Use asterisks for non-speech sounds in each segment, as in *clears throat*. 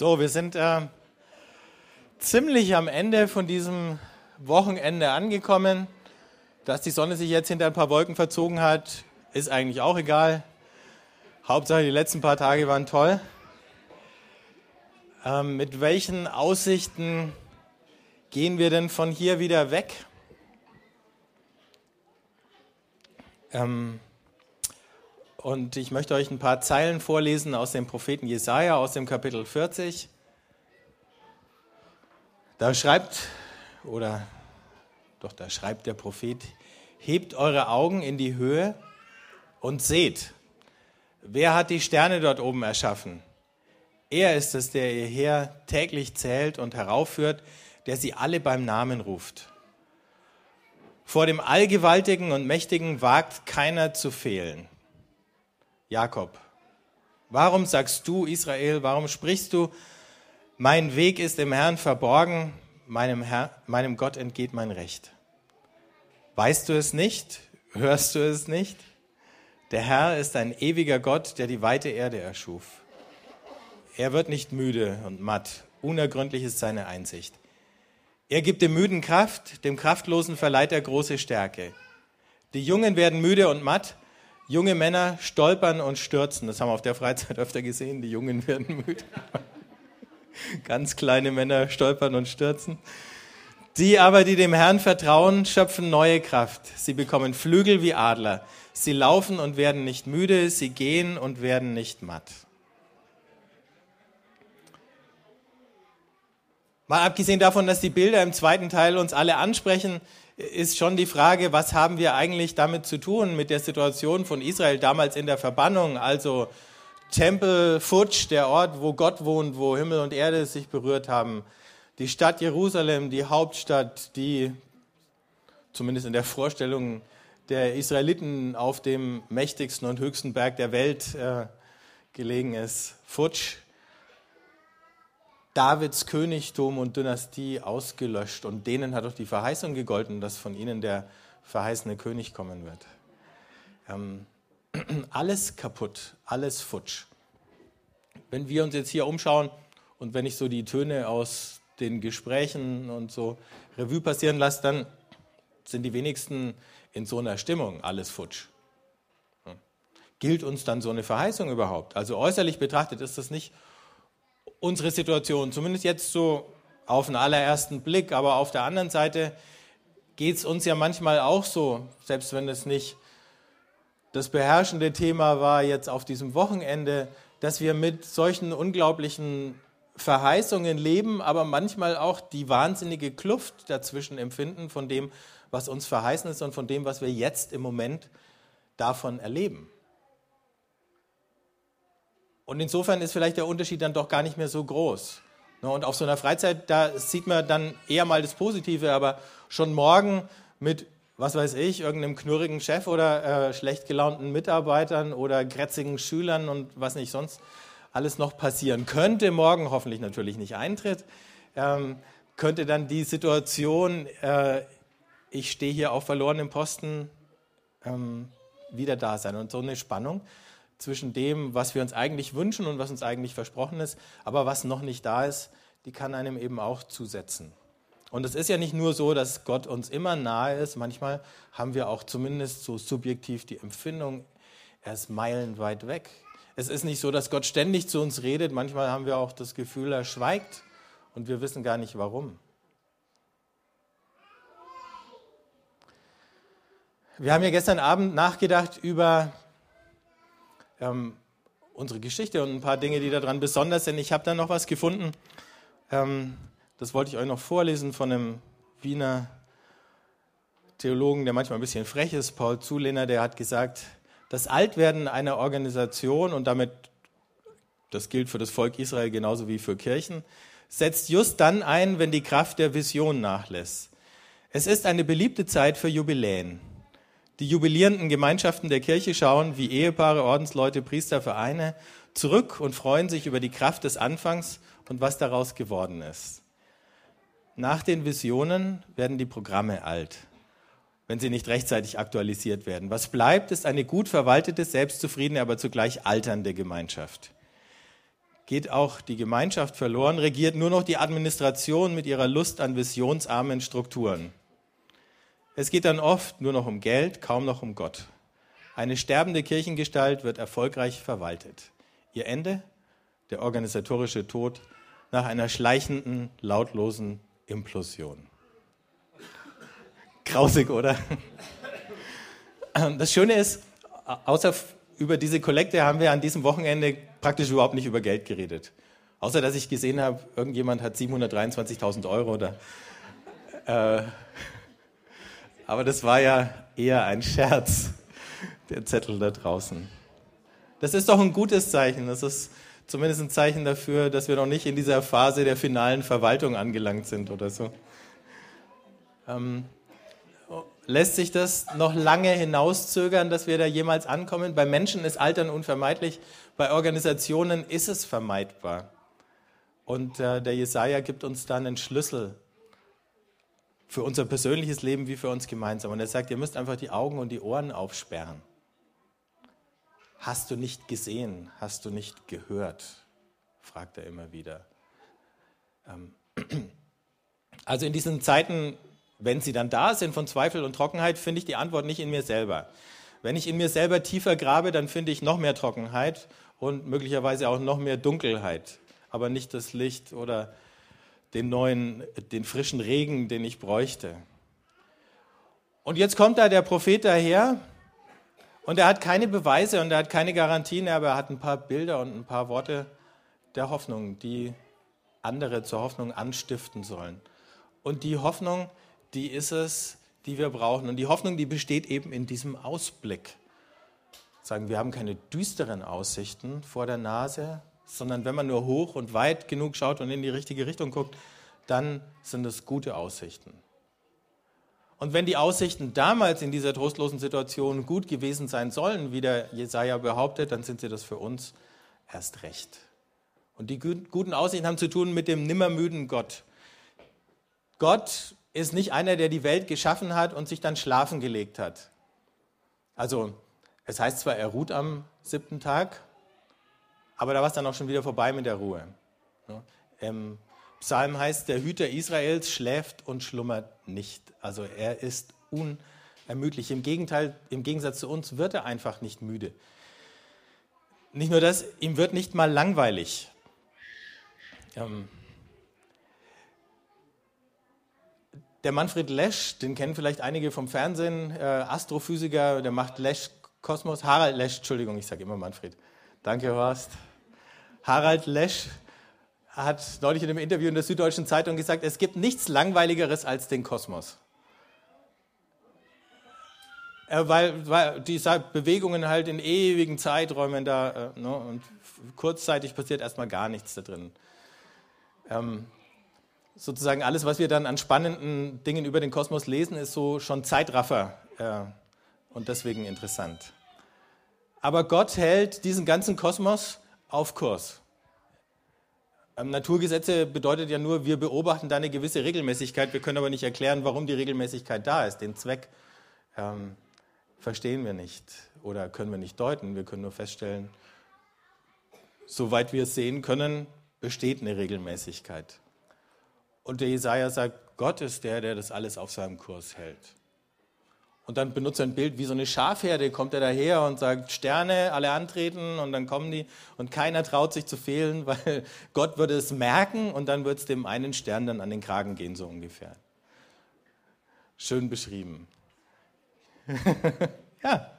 So, wir sind äh, ziemlich am Ende von diesem Wochenende angekommen. Dass die Sonne sich jetzt hinter ein paar Wolken verzogen hat, ist eigentlich auch egal. Hauptsache, die letzten paar Tage waren toll. Ähm, mit welchen Aussichten gehen wir denn von hier wieder weg? Ähm, und ich möchte euch ein paar Zeilen vorlesen aus dem Propheten Jesaja, aus dem Kapitel 40. Da schreibt, oder doch, da schreibt der Prophet: Hebt eure Augen in die Höhe und seht, wer hat die Sterne dort oben erschaffen? Er ist es, der ihr Heer täglich zählt und heraufführt, der sie alle beim Namen ruft. Vor dem Allgewaltigen und Mächtigen wagt keiner zu fehlen. Jakob. Warum sagst du, Israel, warum sprichst du, mein Weg ist im Herrn verborgen, meinem, Herr, meinem Gott entgeht mein Recht? Weißt du es nicht? Hörst du es nicht? Der Herr ist ein ewiger Gott, der die weite Erde erschuf. Er wird nicht müde und matt, unergründlich ist seine Einsicht. Er gibt dem Müden Kraft, dem Kraftlosen verleiht er große Stärke. Die Jungen werden müde und matt, Junge Männer stolpern und stürzen. Das haben wir auf der Freizeit öfter gesehen. Die Jungen *laughs* werden müde. Ganz kleine Männer stolpern und stürzen. Die aber, die dem Herrn vertrauen, schöpfen neue Kraft. Sie bekommen Flügel wie Adler. Sie laufen und werden nicht müde. Sie gehen und werden nicht matt. Mal abgesehen davon, dass die Bilder im zweiten Teil uns alle ansprechen, ist schon die Frage, was haben wir eigentlich damit zu tun, mit der Situation von Israel damals in der Verbannung, also Tempel Futsch, der Ort, wo Gott wohnt, wo Himmel und Erde sich berührt haben, die Stadt Jerusalem, die Hauptstadt, die zumindest in der Vorstellung der Israeliten auf dem mächtigsten und höchsten Berg der Welt äh, gelegen ist, Futsch, Davids Königtum und Dynastie ausgelöscht und denen hat auch die Verheißung gegolten, dass von ihnen der verheißene König kommen wird. Ähm, *clears throat* alles kaputt, alles futsch. Wenn wir uns jetzt hier umschauen und wenn ich so die Töne aus den Gesprächen und so Revue passieren lasse, dann sind die wenigsten in so einer Stimmung, alles futsch. Gilt uns dann so eine Verheißung überhaupt? Also äußerlich betrachtet ist das nicht unsere Situation, zumindest jetzt so auf den allerersten Blick, aber auf der anderen Seite geht es uns ja manchmal auch so, selbst wenn es nicht das beherrschende Thema war jetzt auf diesem Wochenende, dass wir mit solchen unglaublichen Verheißungen leben, aber manchmal auch die wahnsinnige Kluft dazwischen empfinden von dem, was uns verheißen ist und von dem, was wir jetzt im Moment davon erleben. Und insofern ist vielleicht der Unterschied dann doch gar nicht mehr so groß. Ne, und auf so einer Freizeit, da sieht man dann eher mal das Positive, aber schon morgen mit, was weiß ich, irgendeinem knurrigen Chef oder äh, schlecht gelaunten Mitarbeitern oder grätzigen Schülern und was nicht sonst alles noch passieren könnte, morgen hoffentlich natürlich nicht eintritt, ähm, könnte dann die Situation, äh, ich stehe hier auf verlorenem Posten, ähm, wieder da sein. Und so eine Spannung zwischen dem, was wir uns eigentlich wünschen und was uns eigentlich versprochen ist, aber was noch nicht da ist, die kann einem eben auch zusetzen. Und es ist ja nicht nur so, dass Gott uns immer nahe ist, manchmal haben wir auch zumindest so subjektiv die Empfindung, er ist meilenweit weg. Es ist nicht so, dass Gott ständig zu uns redet, manchmal haben wir auch das Gefühl, er schweigt und wir wissen gar nicht warum. Wir haben ja gestern Abend nachgedacht über ähm, unsere Geschichte und ein paar Dinge, die daran besonders sind. Ich habe da noch was gefunden. Ähm, das wollte ich euch noch vorlesen von einem Wiener Theologen, der manchmal ein bisschen frech ist, Paul Zulehner, der hat gesagt, das Altwerden einer Organisation und damit, das gilt für das Volk Israel genauso wie für Kirchen, setzt just dann ein, wenn die Kraft der Vision nachlässt. Es ist eine beliebte Zeit für Jubiläen. Die jubilierenden Gemeinschaften der Kirche schauen, wie Ehepaare, Ordensleute, Priester, Vereine zurück und freuen sich über die Kraft des Anfangs und was daraus geworden ist. Nach den Visionen werden die Programme alt, wenn sie nicht rechtzeitig aktualisiert werden. Was bleibt, ist eine gut verwaltete, selbstzufriedene, aber zugleich alternde Gemeinschaft. geht auch die Gemeinschaft verloren, regiert nur noch die Administration mit ihrer Lust an visionsarmen Strukturen. Es geht dann oft nur noch um Geld, kaum noch um Gott. Eine sterbende Kirchengestalt wird erfolgreich verwaltet. Ihr Ende? Der organisatorische Tod nach einer schleichenden, lautlosen Implosion. Grausig, oder? Das Schöne ist, außer über diese Kollekte haben wir an diesem Wochenende praktisch überhaupt nicht über Geld geredet. Außer dass ich gesehen habe, irgendjemand hat 723.000 Euro. Oder, äh, aber das war ja eher ein Scherz, der Zettel da draußen. Das ist doch ein gutes Zeichen. Das ist zumindest ein Zeichen dafür, dass wir noch nicht in dieser Phase der finalen Verwaltung angelangt sind oder so. Ähm, lässt sich das noch lange hinauszögern, dass wir da jemals ankommen? Bei Menschen ist Altern unvermeidlich, bei Organisationen ist es vermeidbar. Und äh, der Jesaja gibt uns dann einen Schlüssel für unser persönliches Leben wie für uns gemeinsam. Und er sagt, ihr müsst einfach die Augen und die Ohren aufsperren. Hast du nicht gesehen? Hast du nicht gehört? fragt er immer wieder. Ähm, *clears throat* also in diesen Zeiten, wenn sie dann da sind von Zweifel und Trockenheit, finde ich die Antwort nicht in mir selber. Wenn ich in mir selber tiefer grabe, dann finde ich noch mehr Trockenheit und möglicherweise auch noch mehr Dunkelheit, aber nicht das Licht oder den neuen, den frischen Regen, den ich bräuchte. Und jetzt kommt da der Prophet daher und er hat keine Beweise und er hat keine Garantien, aber er hat ein paar Bilder und ein paar Worte der Hoffnung, die andere zur Hoffnung anstiften sollen. Und die Hoffnung, die ist es, die wir brauchen. Und die Hoffnung, die besteht eben in diesem Ausblick. Sagen, wir haben keine düsteren Aussichten vor der Nase, sondern wenn man nur hoch und weit genug schaut und in die richtige Richtung guckt, dann sind es gute Aussichten. Und wenn die Aussichten damals in dieser trostlosen Situation gut gewesen sein sollen, wie der Jesaja behauptet, dann sind sie das für uns erst recht. Und die guten Aussichten haben zu tun mit dem nimmermüden Gott. Gott ist nicht einer, der die Welt geschaffen hat und sich dann schlafen gelegt hat. Also, es heißt zwar, er ruht am siebten Tag, aber da war es dann auch schon wieder vorbei mit der Ruhe. Im Psalm heißt, der Hüter Israels schläft und schlummert nicht. Also er ist unermüdlich. Im Gegenteil, im Gegensatz zu uns wird er einfach nicht müde. Nicht nur das, ihm wird nicht mal langweilig. Ähm, der Manfred Lesch, den kennen vielleicht einige vom Fernsehen, äh, Astrophysiker, der macht Lesch Kosmos. Harald Lesch, Entschuldigung, ich sage immer Manfred. Danke, Horst. Harald Lesch hat neulich in einem Interview in der Süddeutschen Zeitung gesagt, es gibt nichts Langweiligeres als den Kosmos. Weil, weil die Bewegungen halt in ewigen Zeiträumen da äh, ne, und kurzzeitig passiert erstmal gar nichts da drin. Ähm, sozusagen alles, was wir dann an spannenden Dingen über den Kosmos lesen, ist so schon Zeitraffer äh, und deswegen interessant. Aber Gott hält diesen ganzen Kosmos auf Kurs. Ähm, Naturgesetze bedeutet ja nur, wir beobachten da eine gewisse Regelmäßigkeit, wir können aber nicht erklären, warum die Regelmäßigkeit da ist, den Zweck. Ähm, verstehen wir nicht oder können wir nicht deuten. Wir können nur feststellen, soweit wir es sehen können, besteht eine Regelmäßigkeit. Und der Jesaja sagt, Gott ist der, der das alles auf seinem Kurs hält. Und dann benutzt er ein Bild wie so eine Schafherde, kommt er daher und sagt, Sterne, alle antreten und dann kommen die und keiner traut sich zu fehlen, *laughs* weil Gott würde es merken und dann wird es dem einen Stern dann an den Kragen gehen, so ungefähr. Schön beschrieben. *laughs* ja.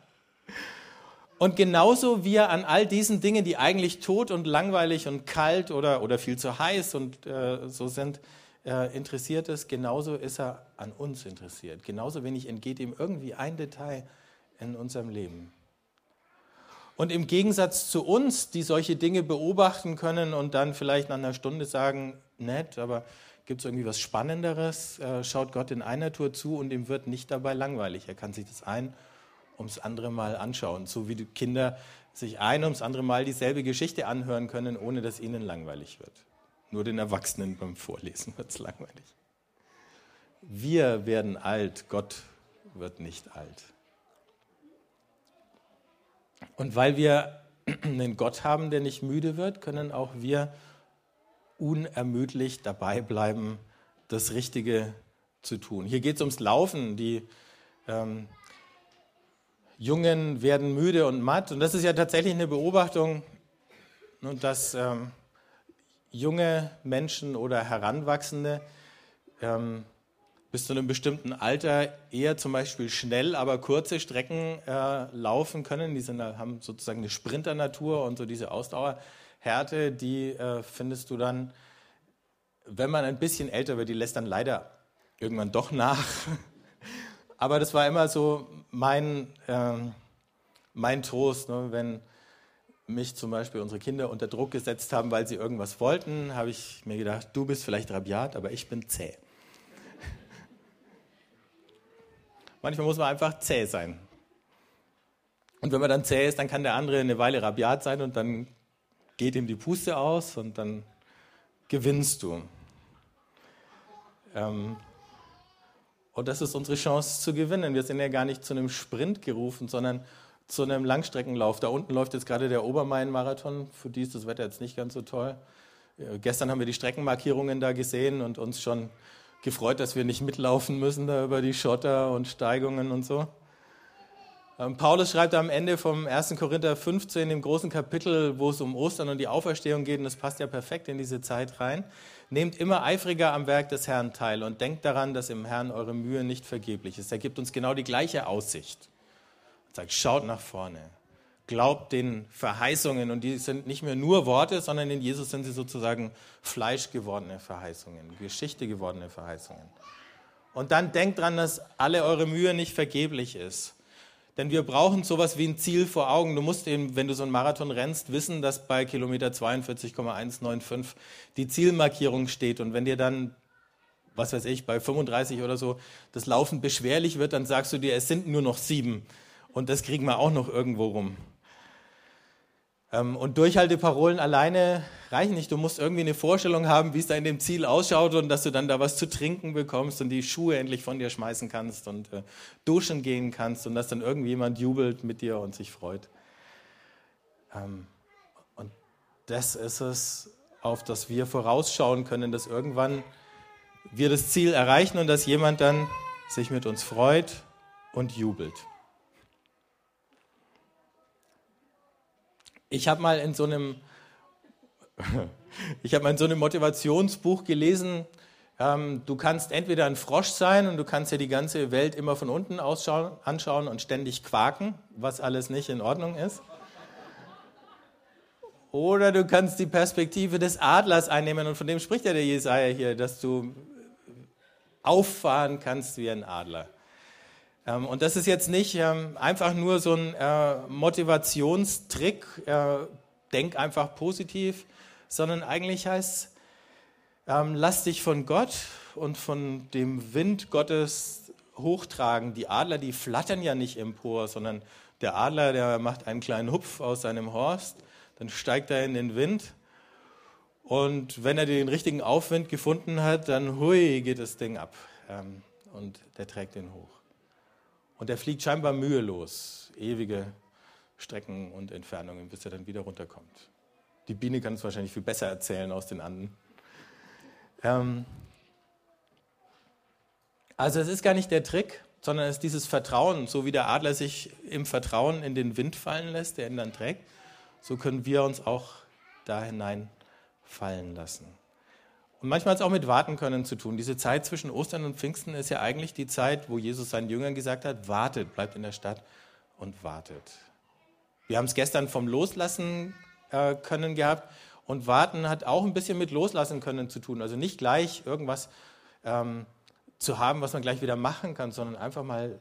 Und genauso wie er an all diesen Dingen, die eigentlich tot und langweilig und kalt oder, oder viel zu heiß und äh, so sind, äh, interessiert ist, genauso ist er an uns interessiert. Genauso wenig entgeht ihm irgendwie ein Detail in unserem Leben. Und im Gegensatz zu uns, die solche Dinge beobachten können und dann vielleicht nach einer Stunde sagen, nett, aber gibt es irgendwie was Spannenderes, äh, schaut Gott in einer Tour zu und ihm wird nicht dabei langweilig. Er kann sich das ein ums andere Mal anschauen, so wie die Kinder sich ein ums andere Mal dieselbe Geschichte anhören können, ohne dass ihnen langweilig wird. Nur den Erwachsenen beim Vorlesen wird es langweilig. Wir werden alt, Gott wird nicht alt. Und weil wir *clears throat* einen Gott haben, der nicht müde wird, können auch wir unermüdlich dabei bleiben, das Richtige zu tun. Hier geht es ums Laufen. Die ähm, Jungen werden müde und matt. Und das ist ja tatsächlich eine Beobachtung, ne, dass ähm, junge Menschen oder Heranwachsende ähm, bis zu einem bestimmten Alter eher zum Beispiel schnell, aber kurze Strecken äh, laufen können. Die sind, haben sozusagen eine Sprinternatur und so diese Ausdauerhärte, die äh, findest du dann, wenn man ein bisschen älter wird, die lässt dann leider irgendwann doch nach. *laughs* aber das war immer so mein, äh, mein Trost, ne? wenn mich zum Beispiel unsere Kinder unter Druck gesetzt haben, weil sie irgendwas wollten, habe ich mir gedacht, du bist vielleicht rabiat, aber ich bin zäh. *laughs* Manchmal muss man einfach zäh sein. Und wenn man dann zäh ist, dann kann der andere eine Weile rabiat sein und dann geht ihm die Puste aus und dann gewinnst du. Ähm, und das ist unsere Chance zu gewinnen. Wir sind ja gar nicht zu einem Sprint gerufen, sondern zu einem Langstreckenlauf. Da unten läuft jetzt gerade der Obermain-Marathon. Für die ist das Wetter jetzt nicht ganz so toll. Äh, gestern haben wir die Streckenmarkierungen da gesehen und uns schon gefreut, dass wir nicht mitlaufen müssen da über die Schotter und Steigungen und so. Ähm, Paulus schreibt am Ende vom 1. Korinther 15, dem großen Kapitel, wo es um Ostern und die Auferstehung geht, und das passt ja perfekt in diese Zeit rein. Nehmt immer eifriger am Werk des Herrn teil und denkt daran, dass im Herrn eure Mühe nicht vergeblich ist. Er gibt uns genau die gleiche Aussicht. Sagt, schaut nach vorne glaubt den Verheißungen. Und die sind nicht mehr nur Worte, sondern in Jesus sind sie sozusagen fleischgewordene Verheißungen, Geschichte gewordene Verheißungen. Und dann denkt dran, dass alle eure Mühe nicht vergeblich ist. Denn wir brauchen sowas wie ein Ziel vor Augen. Du musst eben, wenn du so einen Marathon rennst, wissen, dass bei Kilometer 42,195 die Zielmarkierung steht. Und wenn dir dann, was weiß ich, bei 35 oder so das Laufen beschwerlich wird, dann sagst du dir, es sind nur noch sieben. Und das kriegen wir auch noch irgendwo rum. Ähm, und Durchhalteparolen alleine reichen nicht. Du musst irgendwie eine Vorstellung haben, wie es da in dem Ziel ausschaut und dass du dann da was zu trinken bekommst und die Schuhe endlich von dir schmeißen kannst und äh, duschen gehen kannst und dass dann irgendjemand jubelt mit dir und sich freut. Ähm, und das ist es, auf das wir vorausschauen können, dass irgendwann wir das Ziel erreichen und dass jemand dann sich mit uns freut und jubelt. Ich habe mal in so einem, *laughs* ich habe mal in so einem Motivationsbuch gelesen, ähm, du kannst entweder ein Frosch sein und du kannst dir die ganze Welt immer von unten anschauen und ständig quaken, was alles nicht in Ordnung ist. Oder du kannst die Perspektive des Adlers einnehmen und von dem spricht ja der Jesaja hier, dass du auffahren kannst wie ein Adler. Ähm, und das ist jetzt nicht ähm, einfach nur so ein äh, Motivationstrick, äh, denk einfach positiv, sondern eigentlich heißt, ähm, lass dich von Gott und von dem Wind Gottes hochtragen. Die Adler, die flattern ja nicht empor, sondern der Adler, der macht einen kleinen Hupf aus seinem Horst, dann steigt er in den Wind und wenn er den richtigen Aufwind gefunden hat, dann hui geht das Ding ab und der trägt ihn hoch. Und er fliegt scheinbar mühelos, ewige Strecken und Entfernungen, bis er dann wieder runterkommt. Die Biene kann es wahrscheinlich viel besser erzählen aus den Anden. Ähm also es ist gar nicht der Trick, sondern es ist dieses Vertrauen, so wie der Adler sich im Vertrauen in den Wind fallen lässt, der ihn dann trägt, so können wir uns auch da hinein fallen lassen. Und manchmal hat es auch mit Warten können zu tun. Diese Zeit zwischen Ostern und Pfingsten ist ja eigentlich die Zeit, wo Jesus seinen Jüngern gesagt hat, wartet, bleibt in der Stadt und wartet. Wir haben es gestern vom Loslassen äh, können gehabt und warten hat auch ein bisschen mit Loslassen können zu tun. Also nicht gleich irgendwas ähm, zu haben, was man gleich wieder machen kann, sondern einfach mal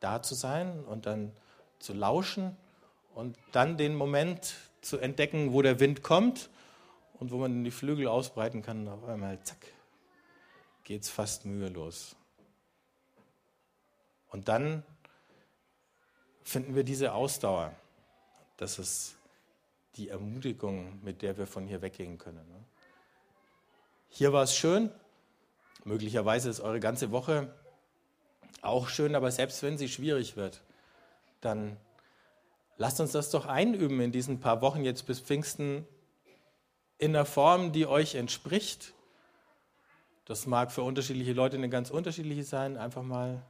da zu sein und dann zu lauschen und dann den Moment zu entdecken, wo der Wind kommt und wo man die Flügel ausbreiten kann, auf einmal, zack, geht es fast mühelos. Und dann finden wir diese Ausdauer. Das ist die Ermutigung, mit der wir von hier weggehen können. Ne? Hier war es schön, möglicherweise ist eure ganze Woche auch schön, aber selbst wenn sie schwierig wird, dann Lasst uns das doch einüben in diesen paar Wochen jetzt bis Pfingsten in der Form, die euch entspricht. Das mag für unterschiedliche Leute eine ganz unterschiedliche sein, einfach mal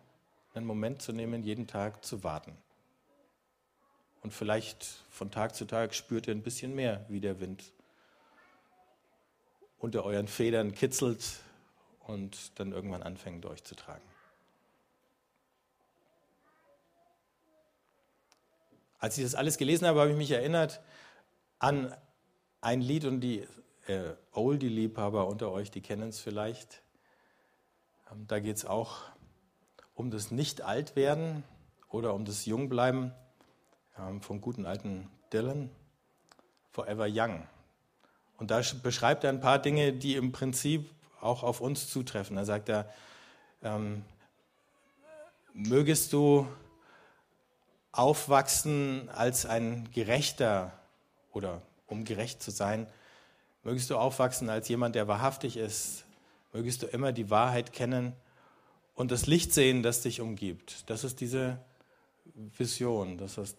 einen Moment zu nehmen, jeden Tag zu warten. Und vielleicht von Tag zu Tag spürt ihr ein bisschen mehr, wie der Wind unter euren Federn kitzelt und dann irgendwann anfängt durchzutragen. Als ich das alles gelesen habe, habe ich mich erinnert an ein Lied und die äh, Oldie-Liebhaber unter euch, die kennen es vielleicht. Ähm, da geht es auch um das Nicht-Alt-Werden oder um das Jungbleiben ähm, vom guten alten Dylan, Forever Young. Und da beschreibt er ein paar Dinge, die im Prinzip auch auf uns zutreffen. Da sagt er, ähm, mögest du aufwachsen als ein Gerechter oder um gerecht zu sein, mögest du aufwachsen als jemand, der wahrhaftig ist, mögest du immer die Wahrheit kennen und das Licht sehen, das dich umgibt. Das ist diese Vision, das ist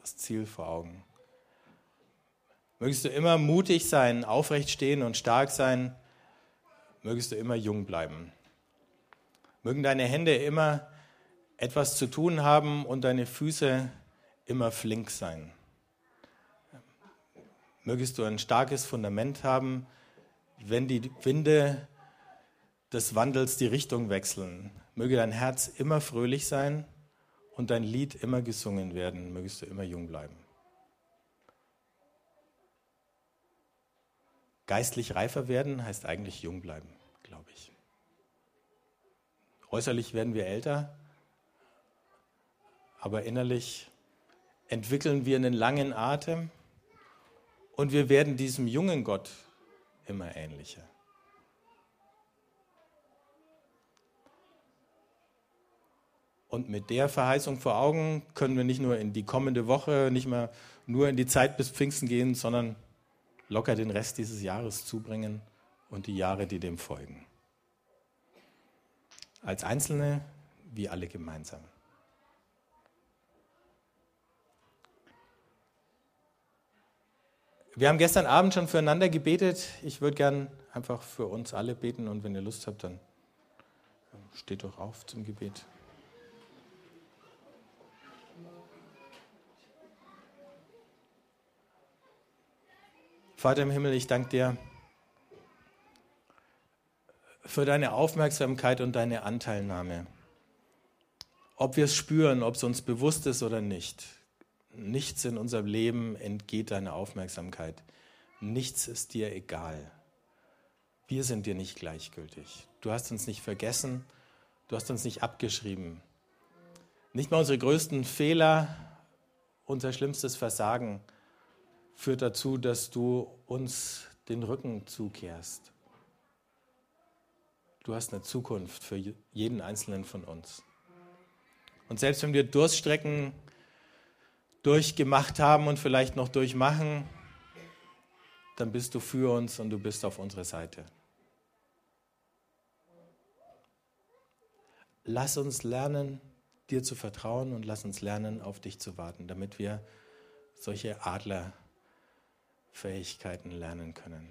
das Ziel vor Augen. Mögest du immer mutig sein, aufrecht stehen und stark sein. Mögest du immer jung bleiben. Mögen deine Hände immer etwas zu tun haben und deine Füße immer flink sein. Mögest du ein starkes Fundament haben, wenn die Winde des Wandels die Richtung wechseln. Möge dein Herz immer fröhlich sein und dein Lied immer gesungen werden. Mögest du immer jung bleiben. Geistlich reifer werden heißt eigentlich jung bleiben, glaube ich. Äußerlich werden wir älter, aber innerlich entwickeln wir einen langen Atem und wir werden diesem jungen Gott immer ähnlicher. Und mit der Verheißung vor Augen können wir nicht nur in die kommende Woche, nicht mehr nur in die Zeit bis Pfingsten gehen, sondern locker den Rest dieses Jahres zubringen und die Jahre, die dem folgen. Als Einzelne wie alle gemeinsam. Wir haben gestern Abend schon füreinander gebetet. Ich würde gern einfach für uns alle beten und wenn ihr Lust habt, dann steht doch auf zum Gebet. Vater im Himmel, ich danke dir für deine Aufmerksamkeit und deine Anteilnahme. Ob wir es spüren, ob es uns bewusst ist oder nicht, nichts in unserem Leben entgeht deiner Aufmerksamkeit. Nichts ist dir egal. Wir sind dir nicht gleichgültig. Du hast uns nicht vergessen, du hast uns nicht abgeschrieben. Nicht mal unsere größten Fehler, unser schlimmstes Versagen führt dazu, dass du uns den Rücken zukehrst. Du hast eine Zukunft für jeden einzelnen von uns. Und selbst wenn wir Durststrecken durchgemacht haben und vielleicht noch durchmachen, dann bist du für uns und du bist auf unserer Seite. Lass uns lernen, dir zu vertrauen und lass uns lernen, auf dich zu warten, damit wir solche Adler Fähigkeiten lernen können.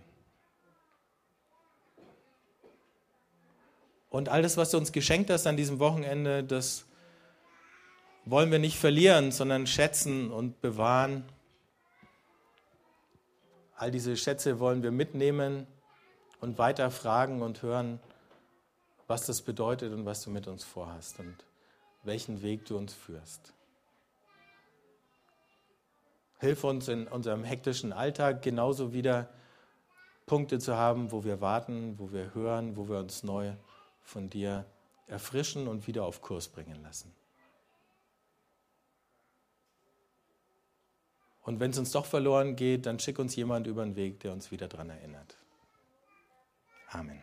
Und all das, was du uns geschenkt hast an diesem Wochenende, das wollen wir nicht verlieren, sondern schätzen und bewahren. All diese Schätze wollen wir mitnehmen und weiter fragen und hören, was das bedeutet und was du mit uns vorhast und welchen Weg du uns führst. Hilf uns in unserem hektischen Alltag genauso wieder Punkte zu haben, wo wir warten, wo wir hören, wo wir uns neu von dir erfrischen und wieder auf Kurs bringen lassen. Und wenn es uns doch verloren geht, dann schick uns jemand über den Weg, der uns wieder daran erinnert. Amen.